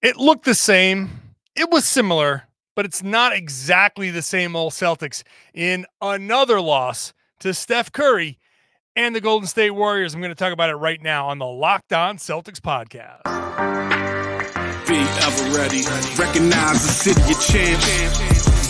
It looked the same. It was similar, but it's not exactly the same old Celtics in another loss to Steph Curry and the Golden State Warriors. I'm going to talk about it right now on the Locked On Celtics podcast. Be ever ready. Recognize the city of champs.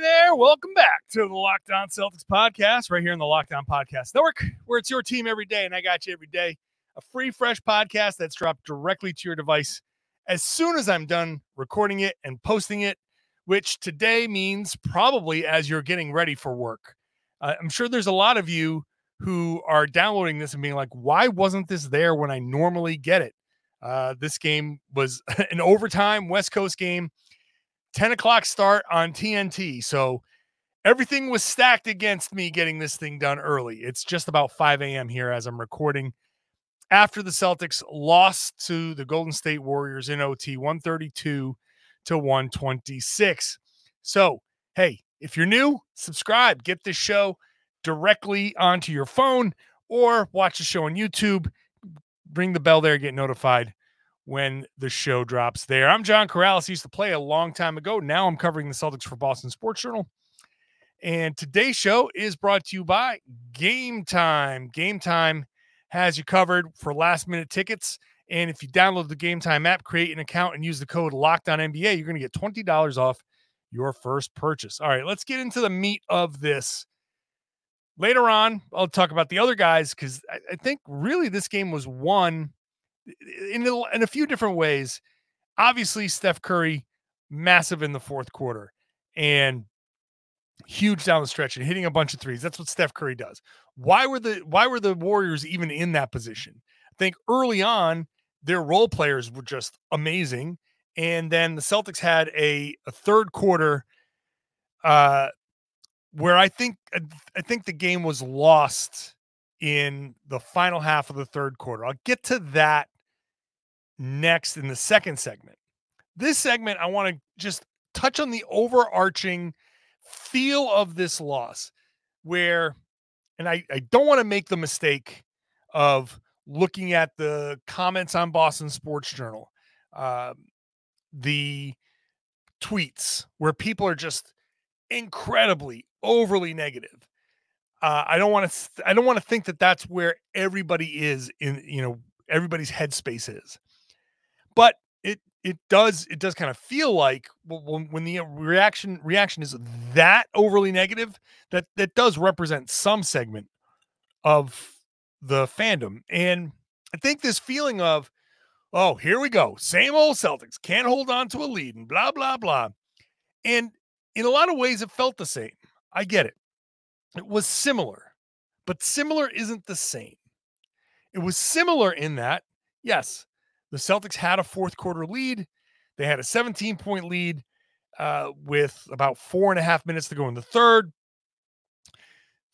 there. Welcome back to the Locked On Celtics podcast, right here in the Locked On Podcast Network, where it's your team every day, and I got you every day. A free, fresh podcast that's dropped directly to your device as soon as I'm done recording it and posting it, which today means probably as you're getting ready for work. Uh, I'm sure there's a lot of you who are downloading this and being like, why wasn't this there when I normally get it? Uh, this game was an overtime West Coast game 10 o'clock start on TNT. So everything was stacked against me getting this thing done early. It's just about 5 a.m. here as I'm recording. After the Celtics lost to the Golden State Warriors in OT 132 to 126. So, hey, if you're new, subscribe, get this show directly onto your phone or watch the show on YouTube. Ring the bell there, get notified when the show drops there. I'm John Karalis. Used to play a long time ago. Now I'm covering the Celtics for Boston Sports Journal. And today's show is brought to you by Game Time. Game Time has you covered for last minute tickets. And if you download the Game Time app, create an account, and use the code Locked On NBA, you're going to get $20 off your first purchase. All right, let's get into the meat of this. Later on, I'll talk about the other guys because I, I think really this game was won in a, in a few different ways. Obviously, Steph Curry, massive in the fourth quarter and huge down the stretch and hitting a bunch of threes. That's what Steph Curry does. Why were the why were the Warriors even in that position? I think early on their role players were just amazing, and then the Celtics had a, a third quarter uh, where I think I think the game was lost in the final half of the third quarter. I'll get to that next in the second segment. This segment, I want to just touch on the overarching feel of this loss, where, and I, I don't want to make the mistake of looking at the comments on Boston Sports Journal, uh, the tweets where people are just incredibly overly negative. Uh, I don't want to. I don't want to think that that's where everybody is in. You know, everybody's headspace is but it it does it does kind of feel like when, when the uh, reaction reaction is that overly negative that that does represent some segment of the fandom. And i think this feeling of oh here we go same old celtics can't hold on to a lead and blah blah blah. And in a lot of ways it felt the same. I get it. It was similar but similar isn't the same. It was similar in that yes the Celtics had a fourth quarter lead. They had a 17 point lead uh, with about four and a half minutes to go in the third.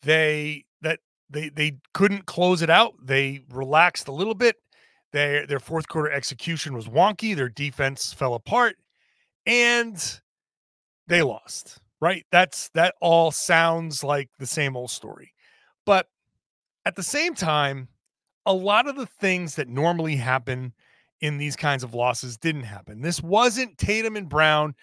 They that they they couldn't close it out. They relaxed a little bit. Their their fourth quarter execution was wonky. Their defense fell apart, and they lost. Right? That's that all sounds like the same old story. But at the same time, a lot of the things that normally happen in these kinds of losses didn't happen. This wasn't Tatum and Brown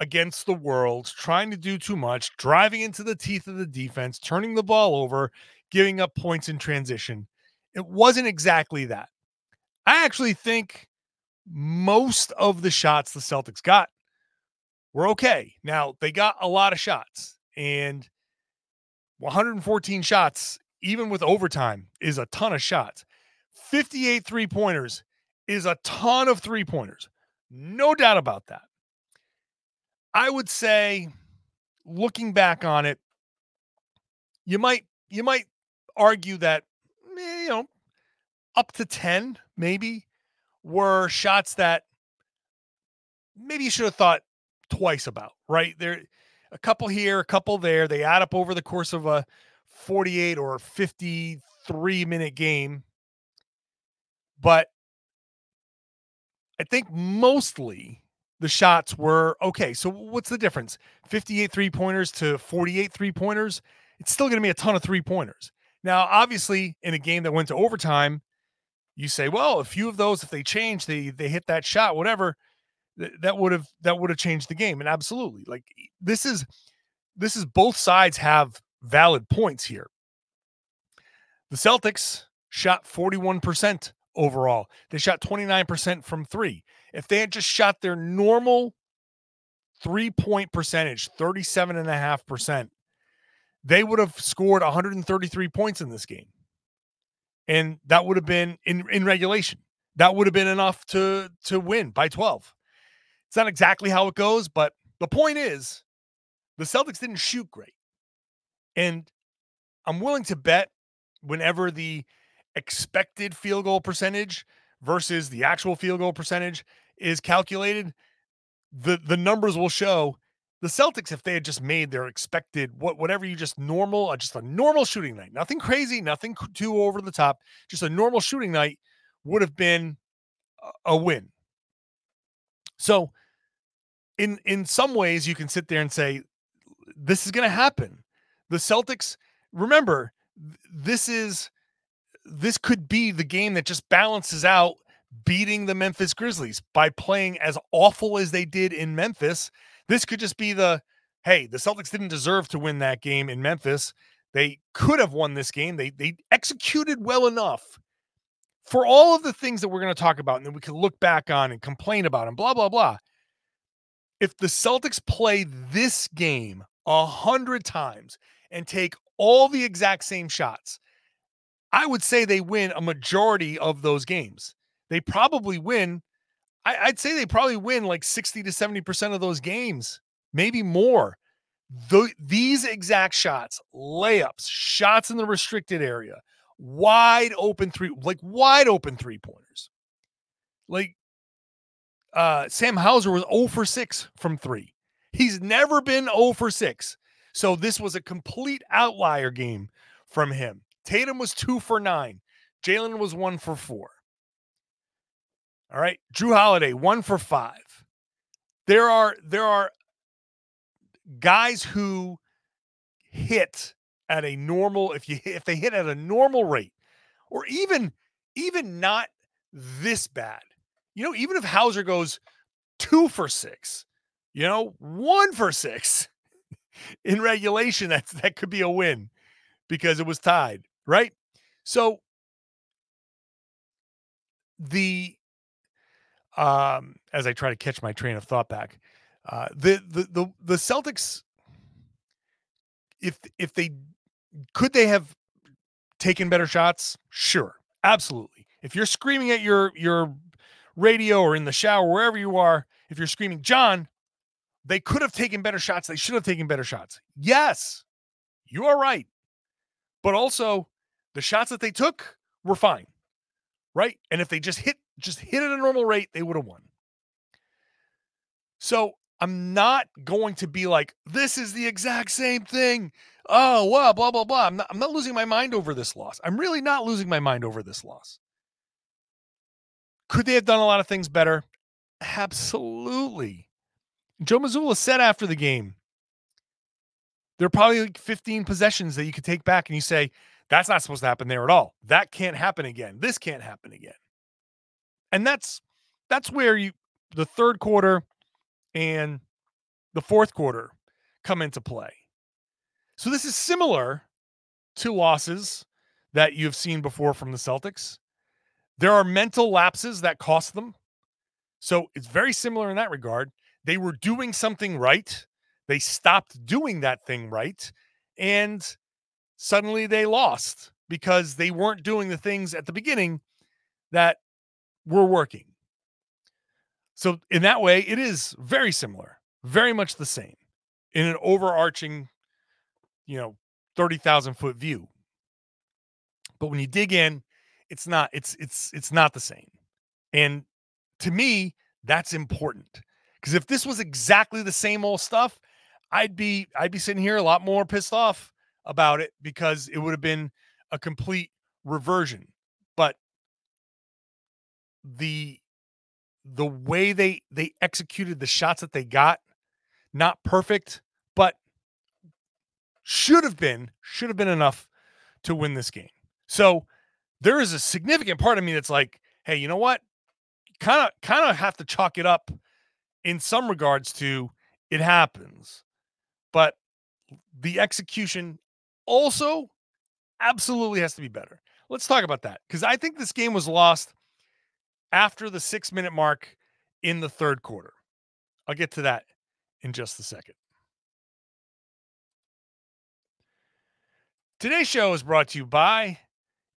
against the world, trying to do too much, driving into the teeth of the defense, turning the ball over, giving up points in transition. It wasn't exactly that. I actually think most of the shots the Celtics got were okay. Now, they got a lot of shots, and 114 shots, even with overtime, is a ton of shots. 58 three pointers is a ton of three pointers. No doubt about that. I would say, looking back on it, you might you might argue that eh, you know up to 10 maybe were shots that maybe you should have thought twice about, right? There a couple here, a couple there. They add up over the course of a 48 or 53 minute game. But I think mostly the shots were okay. So what's the difference? 58 three pointers to 48 three pointers. It's still going to be a ton of three pointers. Now, obviously, in a game that went to overtime, you say, well, a few of those, if they change, they they hit that shot, whatever, th- that would have that would have changed the game. And absolutely, like this is this is both sides have valid points here. The Celtics shot 41% overall. They shot 29% from three. If they had just shot their normal three point percentage, 37.5%, they would have scored 133 points in this game. And that would have been in, in regulation. That would have been enough to to win by 12. It's not exactly how it goes, but the point is the Celtics didn't shoot great. And I'm willing to bet whenever the expected field goal percentage versus the actual field goal percentage is calculated, the the numbers will show the Celtics if they had just made their expected what whatever you just normal uh, just a normal shooting night, nothing crazy, nothing too over the top, just a normal shooting night would have been a, win. So in in some ways you can sit there and say this is going to happen. The Celtics remember this is this could be the game that just balances out beating the Memphis Grizzlies by playing as awful as they did in Memphis. This could just be the hey, the Celtics didn't deserve to win that game in Memphis. They could have won this game. They they executed well enough for all of the things that we're going to talk about and then we can look back on and complain about and blah blah blah. If the Celtics play this game a hundred times and take all the exact same shots, I would say they win a majority of those games. They probably win. I, would say they probably win like 60 to 70% of those games, maybe more. The, these exact shots, layups, shots in the restricted area, wide open three, like wide open three pointers. Like uh Sam Hauser was 0 for 6 from three. He's never been 0 for 6. So this was a complete outlier game from him. Tatum was two for nine. Jaylen was one for four. All right. Jrue Holiday, one for five. There are there are guys who hit at a normal, if you if they hit at a normal rate, or even even not this bad. You know, even if Hauser goes two for six, you know, one for six in regulation, that's that could be a win because it was tied right? So the um as I try to catch my train of thought back, uh the the the, the Celtics if if they could they have taken better shots? Sure. Absolutely. If you're screaming at your your radio or in the shower wherever you are, if you're screaming, "John, they could have taken better shots. They should have taken better shots." Yes. You are right. But also the shots that they took were fine, right? And if they just hit just hit at a normal rate, they would have won. So I'm not going to be like, this is the exact same thing. Oh, wow, blah, blah, blah. I'm not, I'm not losing my mind over this loss. I'm really not losing my mind over this loss. Could they have done a lot of things better? Absolutely. Joe Mazzulla said after the game, there are probably like 15 possessions that you could take back and you say, that's not supposed to happen there at all. That can't happen again. This can't happen again. And that's that's where you the third quarter and the fourth quarter come into play. So this is similar to losses that you've seen before from the Celtics. There are mental lapses that cost them. So it's very similar in that regard. They were doing something right. They stopped doing that thing right. And suddenly they lost because they weren't doing the things at the beginning that were working. So, in that way, it is very similar, very much the same in an overarching, you know, 30,000 foot view. But when you dig in, it's not, it's, it's, it's not the same. And to me, that's important Because if this was exactly the same old stuff, I'd be I'd be sitting here a lot more pissed off about it because it would have been a complete reversion. But the the way they they executed the shots that they got, not perfect, but should have been should have been enough to win this game. So there is a significant part of me that's like, hey, you know what? Kind of kind of have to chalk it up in some regards to it happens. But the execution also absolutely has to be better. Let's talk about that because I think this game was lost after the six minute mark in the third quarter. I'll get to that in just a second. Today's show is brought to you by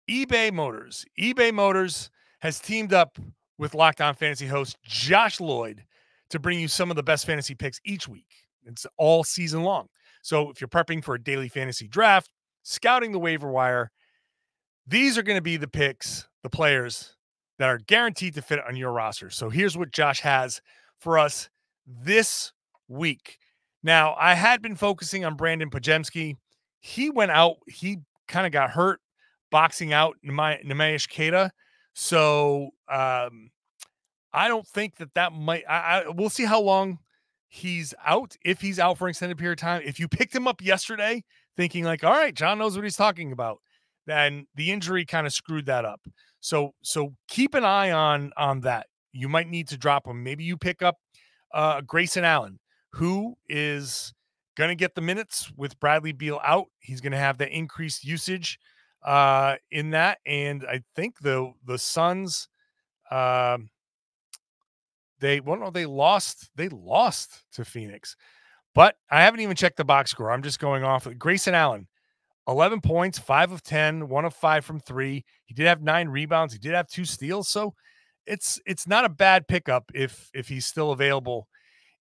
eBay Motors. eBay Motors has teamed up with Locked On Fantasy host Josh Lloyd to bring you some of the best fantasy picks each week. It's all season long. So if you're prepping for a daily fantasy draft, scouting the waiver wire, these are going to be the picks, the players that are guaranteed to fit on your roster. So here's what Josh has for us this week. Now, I had been focusing on Brandon Podziemski. He went out, he kind of got hurt boxing out Neemias Queta. So um, I don't think that that might, I, I, we'll see how long he's out, if he's out for an extended period of time. If you picked him up yesterday thinking like, all right, John knows what he's talking about, then the injury kind of screwed that up. So so keep an eye on on that. You might need to drop him. Maybe you pick up uh, Grayson Allen, who is going to get the minutes with Bradley Beal out. He's going to have the increased usage uh, in that, and I think the the Suns. Um, they well no they lost they lost to Phoenix. But I haven't even checked the box score. I'm just going off of Grayson Allen 11 points, five of 10, one of five from three. He did have nine rebounds. He did have two steals. So it's it's not a bad pickup if if he's still available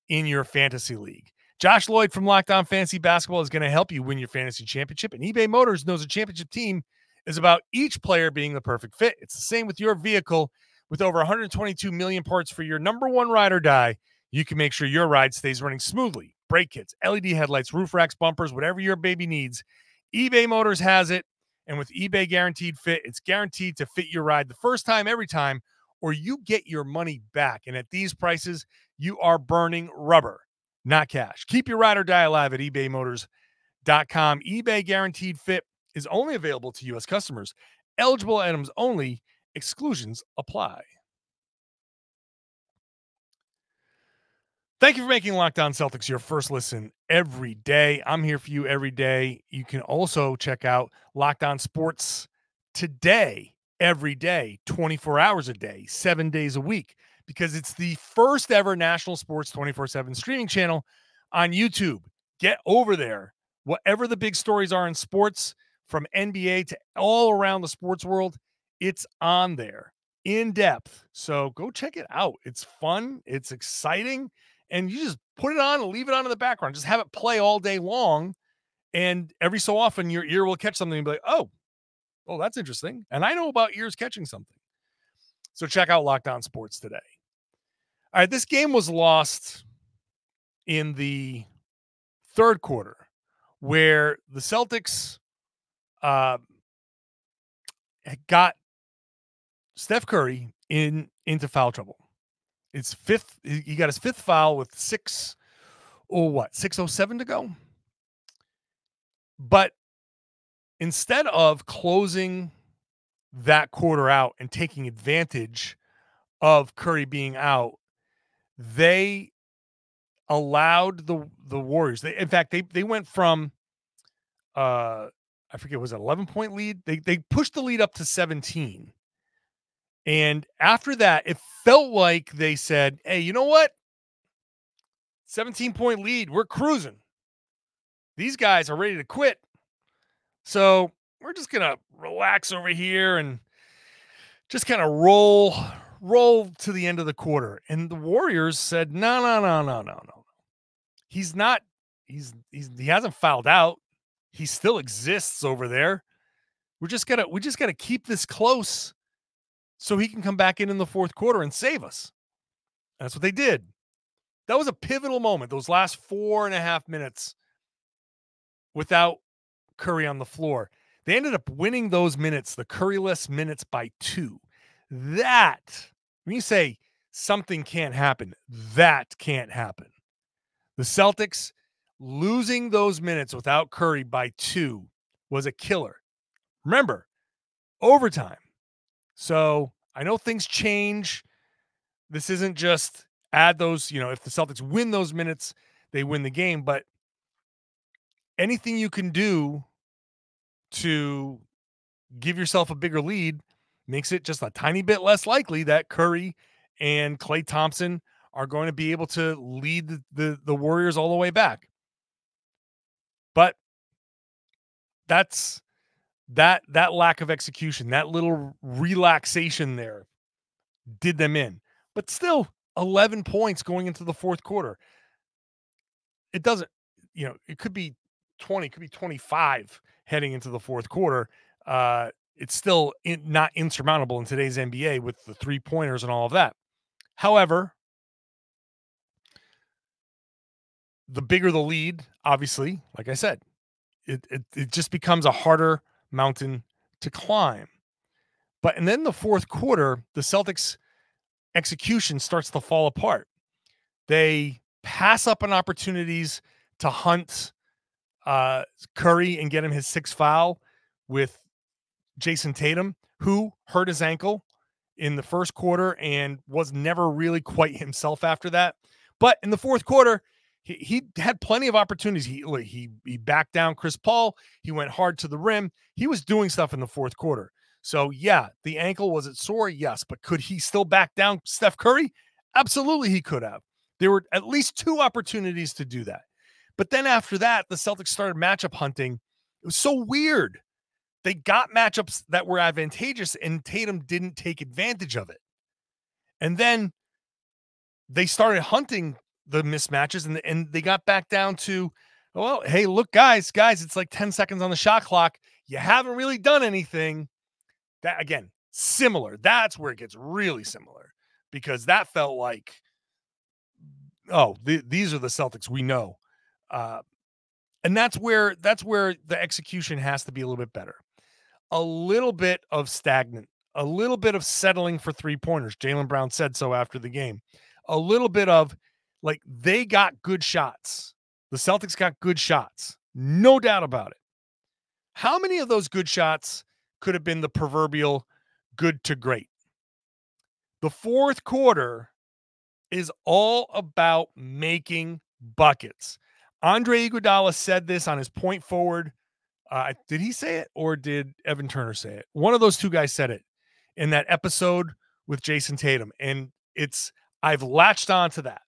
in your fantasy league. Josh Lloyd from Locked On Fantasy Basketball is going to help you win your fantasy championship. And eBay Motors knows a championship team is about each player being the perfect fit. It's the same with your vehicle. With over 122 million parts for your number one ride or die, you can make sure your ride stays running smoothly. Brake kits, LED headlights, roof racks, bumpers, whatever your baby needs eBay Motors has it. And with eBay Guaranteed Fit, it's guaranteed to fit your ride the first time, every time, or you get your money back. And at these prices, you are burning rubber, not cash. Keep your ride or die alive at ebaymotors.com. eBay Guaranteed Fit is only available to U.S. customers. Eligible items only, exclusions apply. Thank you for making Locked On Celtics your first listen every day. I'm here for you every day. You can also check out Locked On Sports today, every day, 24 hours a day, seven days a week, because it's the first ever national sports 24 7 streaming channel on YouTube. Get over there. Whatever the big stories are in sports, from NBA to all around the sports world, it's on there in depth. So go check it out. It's fun, it's exciting and you just put it on and leave it on in the background. Just have it play all day long. And every so often your ear will catch something and be like, oh, oh, that's interesting. And I know about ears catching something. So check out Locked On Sports today. All right, this game was lost in the third quarter where the Celtics uh, got Steph Curry in into foul trouble. It's fifth. He got his fifth foul with six, or oh, what, 607 to go. But instead of closing that quarter out and taking advantage of Curry being out, they allowed the the Warriors. They, in fact, they they went from uh I forget was it 11 point lead. They they pushed the lead up to 17 and after that, it felt like they said, hey, you know what? 17 point lead. We're cruising. These guys are ready to quit. So we're just going to relax over here and just kind of roll roll to the end of the quarter. And the Warriors said, no, no, no, no, no, no. He's not, he's, he's, he hasn't fouled out. He still exists over there. We're just gonna, we just gotta keep this close so he can come back in in the fourth quarter and save us. That's what they did. that was a pivotal moment. Those last four and a half minutes without Curry on the floor. They ended up winning those minutes, the Curryless minutes by two. That, when you say something can't happen, that can't happen. The Celtics losing those minutes without Curry by two was a killer. Remember, overtime. So I know things change. This isn't just add those, you know, if the Celtics win those minutes, they win the game. But anything you can do to give yourself a bigger lead makes it just a tiny bit less likely that Curry and Klay Thompson are going to be able to lead the, the, the Warriors all the way back. But that's that that lack of execution, that little relaxation there did them in. But still 11 points going into the fourth quarter. It doesn't, you know, it could be 20, could be 25 heading into the fourth quarter. Uh, it's still in, not insurmountable in today's NBA with the three pointers and all of that. However, the bigger the lead, obviously, like I said, it, it, it just becomes a harder mountain to climb. But and then the fourth quarter, the Celtics execution starts to fall apart. They pass up on opportunities to hunt uh, Curry and get him his sixth foul with Jayson Tatum, who hurt his ankle in the first quarter and was never really quite himself after that. But in the fourth quarter, he, he had plenty of opportunities. He, he he backed down Chris Paul. He went hard to the rim. He was doing stuff in the fourth quarter. So yeah, the ankle was it sore? Yes, but could he still back down Steph Curry? Absolutely, he could have. There were at least two opportunities to do that. But then after that, the Celtics started matchup hunting. It was so weird. They got matchups that were advantageous, and Tatum didn't take advantage of it. And then they started hunting the mismatches, and, and they got back down to, well, hey, look, guys, guys, it's like 10 seconds on the shot clock. You haven't really done anything. That again, similar. That's where it gets really similar because that felt like, oh, th- these are the Celtics we know, uh, and that's where that's where the execution has to be a little bit better, a little bit of stagnant, a little bit of settling for three pointers. Jaylen Brown said so after the game, a little bit of like they got good shots. The Celtics got good shots, no doubt about it. How many of those good shots? could have been the proverbial good to great. The fourth quarter is all about making buckets. Andre Iguodala said this on his point forward. Uh, did he say it or did Evan Turner say it? One of those two guys said it in that episode with Jayson Tatum. And it's, I've latched on to that.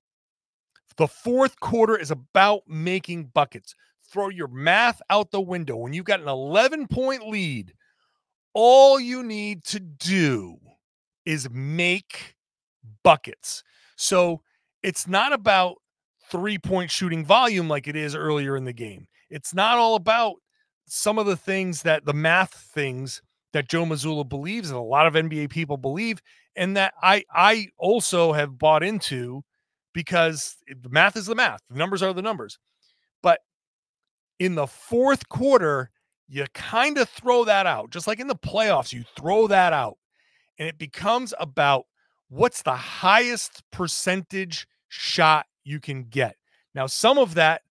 The fourth quarter is about making buckets. Throw your math out the window. When you've got an 11 point lead all you need to do is make buckets. So it's not about three point shooting volume like it is earlier in the game. It's not all about some of the things that the math things that Joe Mazzulla believes and a lot of NBA people believe, and that I I also have bought into because the math is the math. The numbers are the numbers. But in the fourth quarter, you kind of throw that out. Just like in the playoffs, you throw that out. And it becomes about what's the highest percentage shot you can get. Now, some of that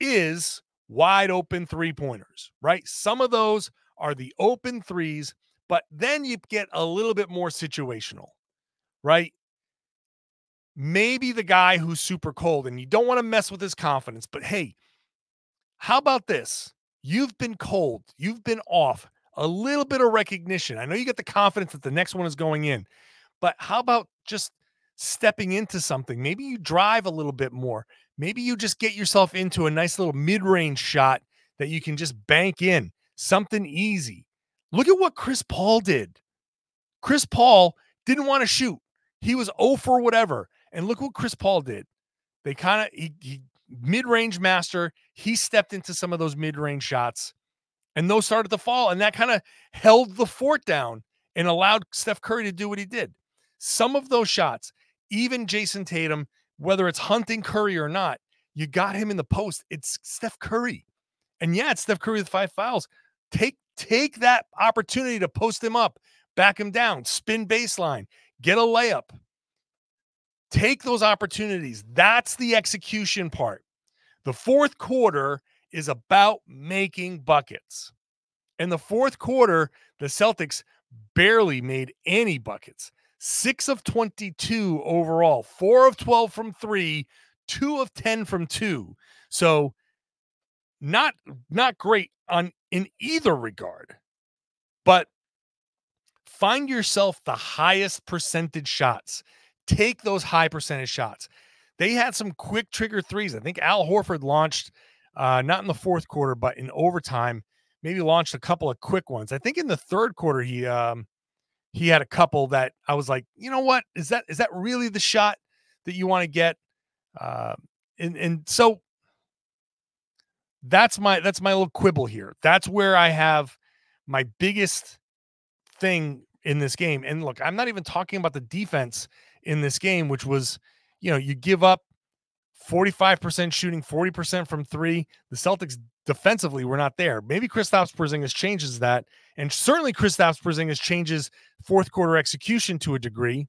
is wide open three pointers, right? Some of those are the open threes, but then you get a little bit more situational, right? Maybe the guy who's super cold and you don't want to mess with his confidence, but hey, how about this? You've been cold. You've been off. A little bit of recognition. I know you get the confidence that the next one is going in, but how about just stepping into something? Maybe you drive a little bit more. Maybe you just get yourself into a nice little mid range shot that you can just bank in something easy. Look at what Chris Paul did. Chris Paul didn't want to shoot. He was 0 for whatever. And look what Chris Paul did. They kind of he, he mid-range master. He stepped into some of those mid-range shots, and those started to fall, and that kind of held the fort down and allowed Steph Curry to do what he did. Some of those shots, even Jayson Tatum whether it's hunting Curry or not, you got him in the post. It's Steph Curry. And yeah, it's Steph Curry with five fouls. Take take that opportunity to post him up, back him down, spin baseline, get a layup. Take those opportunities. That's the execution part. The fourth quarter is about making buckets. In the fourth quarter, the Celtics barely made any buckets. Six of 22 overall, four of 12 from three, two of 10 from two. So not not great on in either regard. But find yourself the highest percentage shots. Take those high percentage shots. They had some quick trigger threes. I think Al Horford launched uh, not in the fourth quarter, but in overtime, maybe launched a couple of quick ones. I think in the third quarter he um he had a couple that I was like, you know what? Is that is that really the shot that you want to get? Uh, and and so that's my that's my little quibble here. That's where I have my biggest thing in this game. And look, I'm not even talking about the defense in this game, which was, you know, you give up 45% shooting, 40% from three. The Celtics defensively were not there. Maybe Kristaps Porzingis changes that, and certainly Kristaps Porzingis changes fourth quarter execution to a degree.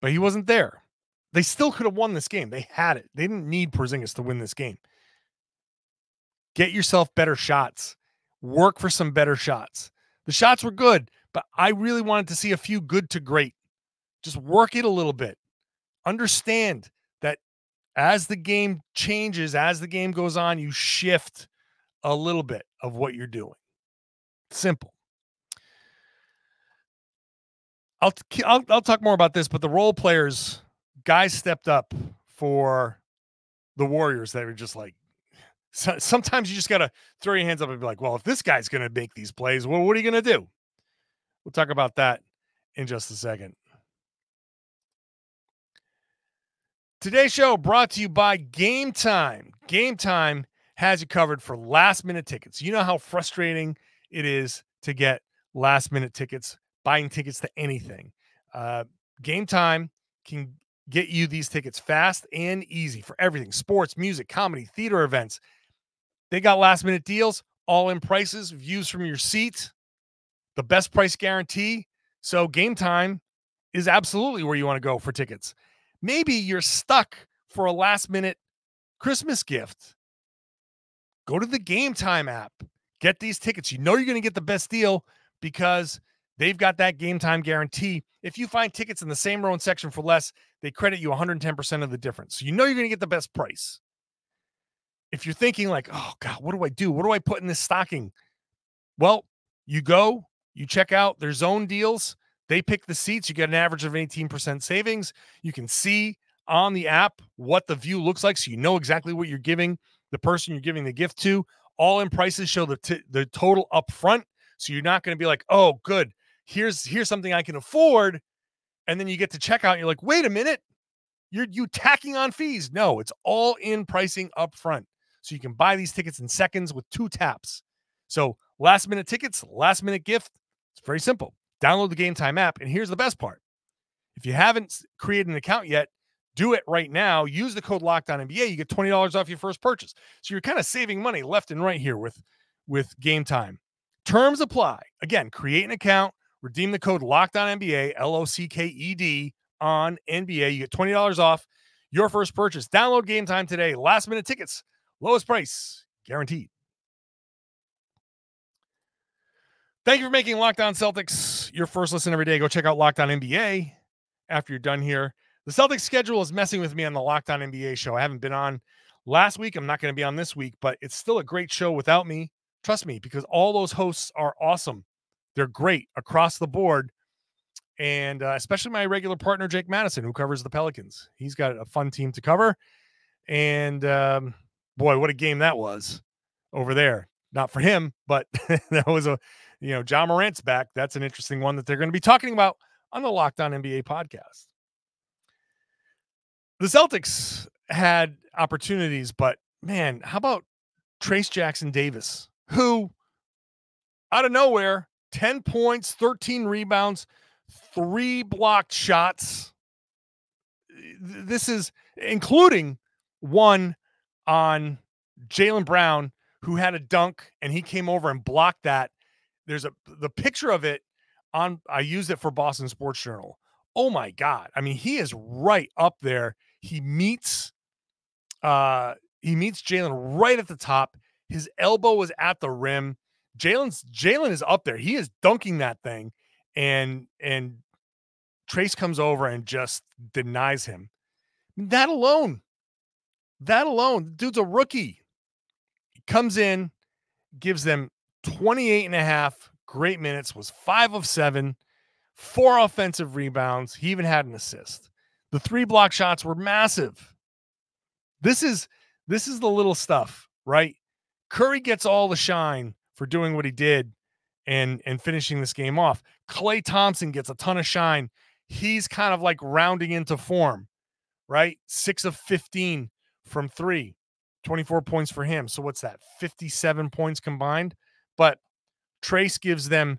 But he wasn't there. They still could have won this game. They had it. They didn't need Porzingis to win this game. Get yourself better shots. Work for some better shots. The shots were good, but I really wanted to see a few good to great. Just work it a little bit. Understand that as the game changes, as the game goes on, you shift a little bit of what you're doing. Simple. I'll, I'll, I'll talk more about this, but the role players guys stepped up for the Warriors that were just like, so, sometimes you just got to throw your hands up and be like, well, if this guy's to make these plays, well, what are you to do? We'll talk about that in just a second. Today's show brought to you by Game Time. Game Time has you covered for last minute tickets. You know how frustrating it is to get last minute tickets, buying tickets to anything. Uh, Game Time can get you these tickets fast and easy for everything sports, music, comedy, theater events. They got last minute deals, all in prices, views from your seat, the best price guarantee. So, game time is absolutely where you want to go for tickets. Maybe you're stuck for a last minute Christmas gift. Go to the Game Time app, get these tickets. You know you're going to get the best deal because They've got that game time guarantee. If you find tickets in the same row and section for less, they credit you 110% of the difference. So you know you're going to get the best price. If you're thinking like, "Oh god, what do I do? What do I put in this stocking?" Well, you go, you check out their zone deals. They pick the seats, you get an average of 18% savings. You can see on the app what the view looks like so you know exactly what you're giving the person you're giving the gift to. All in prices show the t- the total up front. So you're not going to be like, "Oh, good here's here's something I can afford, and then you get to checkout and you're like, wait a minute, you're you tacking on fees. No, it's all in pricing up front. So you can buy these tickets in seconds with two taps. So last minute tickets, last minute gift. It's very simple. Download the Game Time app, and here's the best part: if you haven't created an account yet, do it right now. Use the code Locked On NBA. You get twenty dollars off your first purchase. So you're kind of saving money left and right here with with Game Time. Terms apply. Again, create an account, Redeem the code Locked On NBA, L O C K E D on NBA. You get twenty dollars off your first purchase. Download Game Time today. Last minute tickets, lowest price guaranteed. Thank you for making Locked On Celtics your first listen every day. Go check out Locked On NBA after you're done here. The Celtics schedule is messing with me on the Locked On NBA show. I haven't been on last week. I'm not going to be on this week, but it's still a great show without me. Trust me, because all those hosts are awesome. They're great across the board. And uh, especially my regular partner, Jake Madison, who covers the Pelicans. He's got a fun team to cover. And um, boy, what a game that was over there. Not for him, but that was a, you know, Ja Morant's back. That's an interesting one that they're going to be talking about on the Locked On NBA podcast. The Celtics had opportunities, but man, how about Trayce Jackson-Davis, who out of nowhere 10 points, 13 rebounds, three blocked shots. this is including one on Jaylen Brown who had a dunk and he came over and blocked that. There's a the picture of it on I used it for Boston Sports Journal. Oh my god. I mean, he is right up there. He meets uh he meets Jaylen right at the top. His elbow was at the rim. Jaylen's Jaylen is up there. He is dunking that thing, and and Trayce comes over and just denies him. That alone, that alone, dude's a rookie. He comes in, gives them 28 and a half great minutes, was five of seven, four offensive rebounds. He even had an assist. The three block shots were massive. This is this is the little stuff, right? Curry gets all the shine for doing what he did and and finishing this game off. Klay Thompson gets a ton of shine. He's kind of like rounding into form, right? 6 of 15 from 3. 24 points for him. So what's that? 57 points combined. But Trayce gives them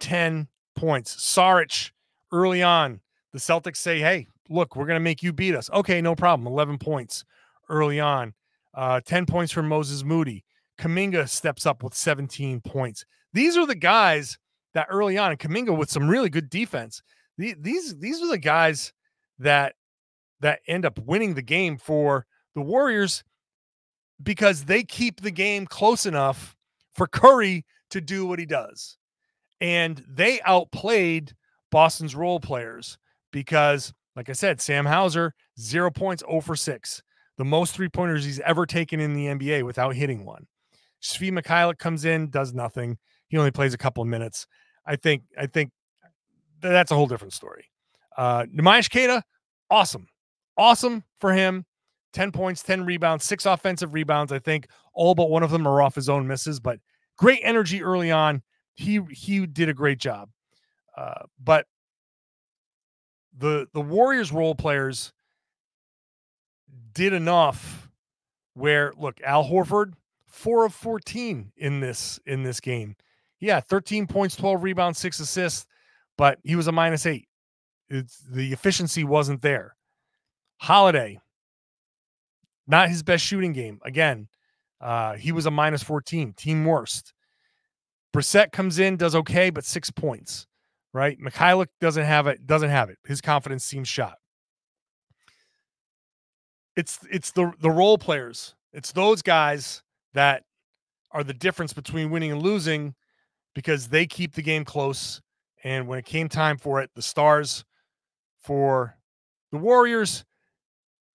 10 points. Saric early on, the Celtics say, "Hey, look, we're going to make you beat us." Okay, no problem. 11 points early on. Uh, 10 points from Moses Moody. Kuminga steps up with 17 points. These are the guys that early on, and Kuminga with some really good defense. These these are the guys that that end up winning the game for the Warriors because they keep the game close enough for Curry to do what he does. And they outplayed Boston's role players because, like I said, Sam Hauser, zero points, 0 for 6 the most three pointers he's ever taken in the NBA without hitting one. Svi Mykhailiuk comes in, does nothing. He only plays a couple of minutes. I think I think that's a whole different story. Uh Neemias Queta, awesome. Awesome for him. 10 points, 10 rebounds, six offensive rebounds. I think all but one of them are off his own misses, but great energy early on. He he did a great job. Uh, but the the Warriors role players did enough where look, Al Horford, four of 14 in this in this game. Yeah, 13 points, 12 rebounds, six assists, but he was a minus eight. It's the efficiency wasn't there. Holiday, not his best shooting game. Again, uh, he was a minus 14, team worst. Brissett comes in, does okay, but six points. Right? Mykhailiuk doesn't have it, doesn't have it. His confidence seems shot it's it's the the role players. It's those guys that are the difference between winning and losing because they keep the game close. And when it came time for it, the stars for the Warriors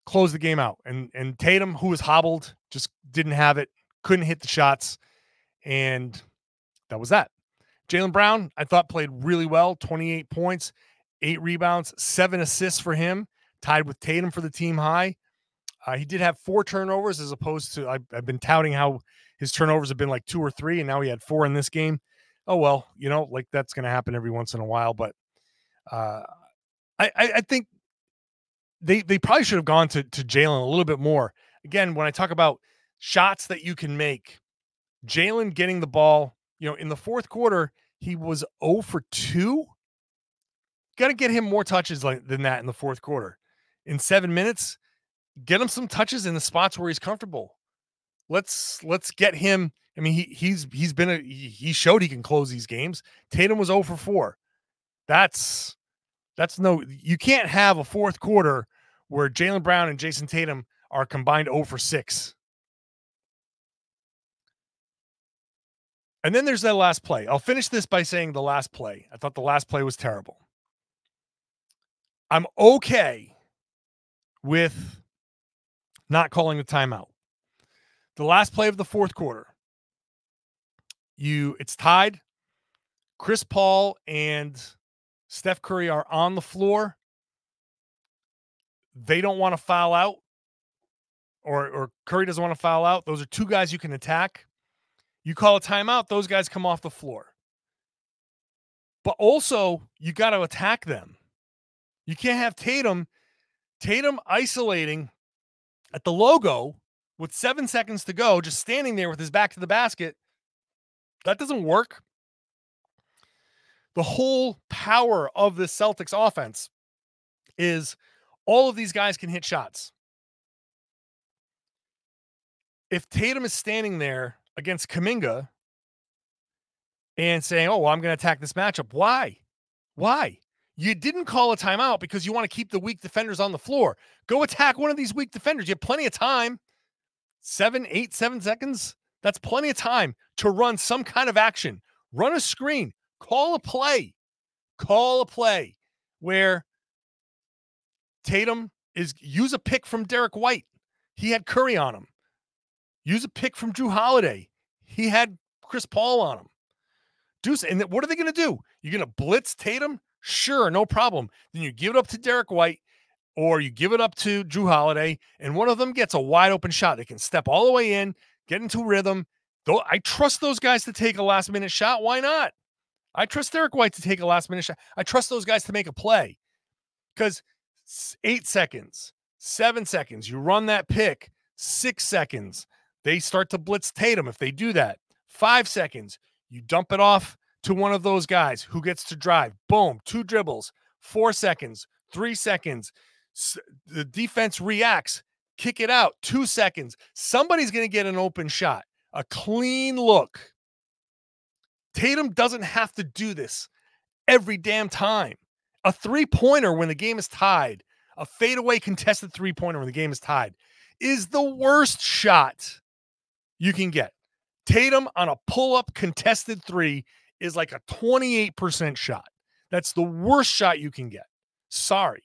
closed the game out. And and Tatum, who was hobbled, just didn't have it, couldn't hit the shots. And that was that. Jaylen Brown, I thought played really well, 28 points, eight rebounds, seven assists for him, tied with Tatum for the team high. Uh, he did have four turnovers as opposed to I've, I've, been touting how his turnovers have been like two or three, and now he had four in this game. Oh well, you know, like that's going to happen every once in a while. But uh, I, I, I think they they probably should have gone to to Jaylen a little bit more. Again, when I talk about shots that you can make, Jaylen getting the ball, you know, in the fourth quarter, he was 0 for 2. Got to get him more touches like than that in the fourth quarter. In seven minutes, get him some touches in the spots where he's comfortable. Let's let's get him. I mean, he he's he's been a he showed he can close these games. Tatum was 0 for 4. That's that's no you can't have a fourth quarter where Jaylen Brown and Jayson Tatum are combined 0 for 6. And then there's that last play. I'll finish this by saying the last play. I thought the last play was terrible. I'm okay with not calling the timeout. The last play of the fourth quarter, you it's tied. Chris Paul and Steph Curry are on the floor. They don't want to foul out, or or Curry doesn't want to foul out. Those are two guys you can attack. You call a timeout, those guys come off the floor. But also, you got to attack them. You can't have Tatum, Tatum isolating at the logo with seven seconds to go, just standing there with his back to the basket. That doesn't work. The whole power of the Celtics offense is All of these guys can hit shots. If Tatum is standing there against Kuminga and saying, "Oh, well, I'm going to attack this matchup," why? Why? You didn't call a timeout because you want to keep the weak defenders on the floor. Go attack one of these weak defenders. You have plenty of time. Seven, eight, seven seconds. That's plenty of time to run some kind of action. Run a screen. Call a play. Call a play where Tatum is use a pick from Derek White. He had Curry on him. Use a pick from Jrue Holiday. He had Chris Paul on him. Do and what are they going to do? You're going to blitz Tatum? Sure, no problem. Then you give it up to Derek White or you give it up to Jrue Holiday, and one of them gets a wide open shot. They can step all the way in, get into rhythm. Though I trust those guys to take a last minute shot. Why not? I trust Derek White to take a last minute shot. I trust those guys to make a play because eight seconds, seven seconds, you run that pick, six seconds, they start to blitz Tatum. If they do that, five seconds, you dump it off to one of those guys who gets to drive. Boom, two dribbles, four seconds, three seconds. The defense reacts, kick it out, two seconds. Somebody's going to get an open shot, a clean look. Tatum doesn't have to do this every damn time. A three pointer when the game is tied, a fadeaway contested three pointer when the game is tied, is the worst shot you can get. Tatum on a pull up contested three is like a 28% shot. That's the worst shot you can get. Sorry.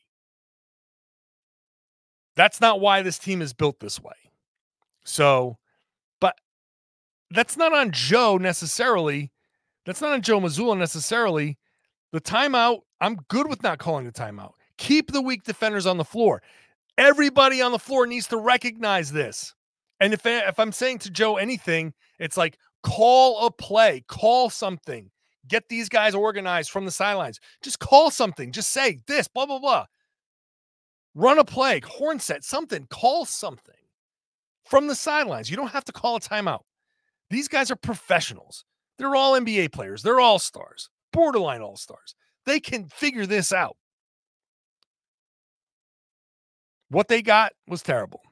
That's not why this team is built this way. So, but that's not on Joe necessarily. That's not on Joe Mazzulla necessarily. The timeout, I'm good with not calling the timeout. Keep the weak defenders on the floor. Everybody on the floor needs to recognize this. And if eh, if I'm saying to Joe anything, it's like call a play, call something, get these guys organized from the sidelines. Just call something. Just say this, blah blah blah. Run a play, horn set, something. Call something from the sidelines. You don't have to call a timeout. These guys are professionals. They're all NBA players. They're all stars, borderline all stars. They can figure this out. What they got was terrible.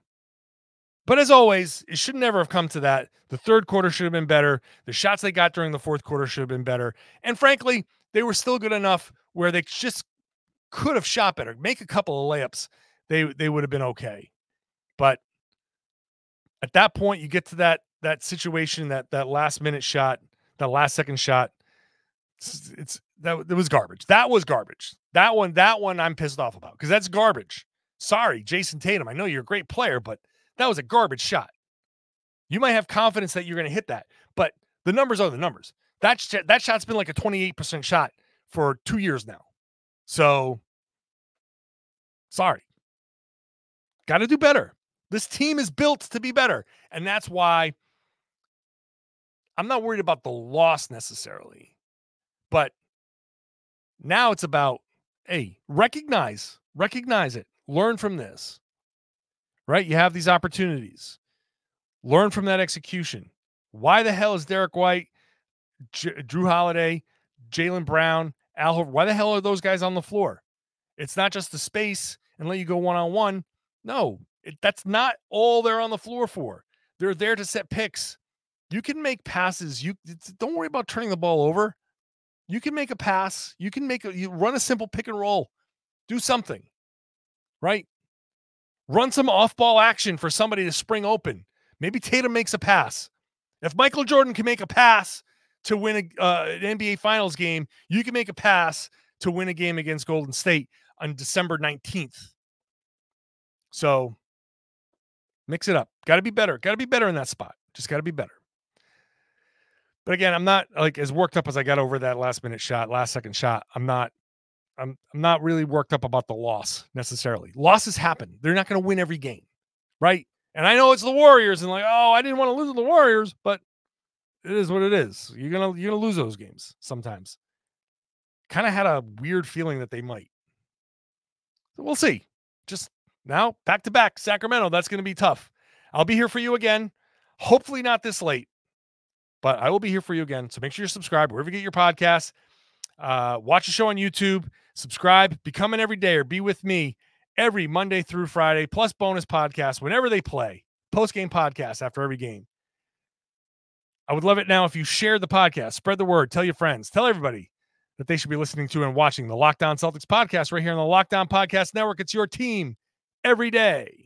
But as always, it should never have come to that. The third quarter should have been better. The shots they got during the fourth quarter should have been better. And frankly, they were still good enough where they just could have shot better. Make a couple of layups. They they would have been okay. But at that point, you get to that that situation, that that last minute shot, that last second shot. It's, it's that it was garbage. That was garbage. That one, that one I'm pissed off about because that's garbage. Sorry, Jayson Tatum. I know you're a great player, but that was a garbage shot. You might have confidence that you're going to hit that, but the numbers are the numbers. That sh- that shot's been like a 28% shot for 2 years now. So sorry. Got to do better. This team is built to be better, and that's why I'm not worried about the loss necessarily. But now it's about hey, recognize, recognize it. Learn from this right? You have these opportunities. Learn from that execution. Why the hell is Derek White, J- Jrue Holiday, Jaylen Brown, Al why the hell are those guys on the floor? It's not just the space and let you go one on one. No, it, that's not all they're on the floor for. They're there to set picks. You can make passes. You don't worry about turning the ball over. You can make a pass. You can make a you run a simple pick and roll. Do something. Right? Run some off ball action for somebody to spring open. Maybe Tatum makes a pass. If Michael Jordan can make a pass to win a, uh, an NBA Finals game, you can make a pass to win a game against Golden State on December 19th. So mix it up. Got to be better. Got to be better in that spot. Just got to be better. But again, I'm not like as worked up as I got over that last minute shot, last second shot. I'm not I'm I'm not really worked up about the loss necessarily. Losses happen. They're not going to win every game, right? And I know it's the Warriors, and like, oh, I didn't want to lose to the Warriors, but it is what it is. You're gonna you're gonna lose those games sometimes. Kind of had a weird feeling that they might. So we'll see. Just now, back to back, Sacramento. That's going to be tough. I'll be here for you again. Hopefully not this late, but I will be here for you again. So make sure you subscribe wherever you get your podcasts. Uh, watch the show on YouTube subscribe, become an everydayer, be with me, every Monday through Friday, plus bonus podcasts whenever they play, post game podcasts after every game. I would love it now if you share the podcast, spread the word, tell your friends, tell everybody that they should be listening to and watching the Locked On Celtics podcast right here on the Locked On Podcast Network. It's your team every day.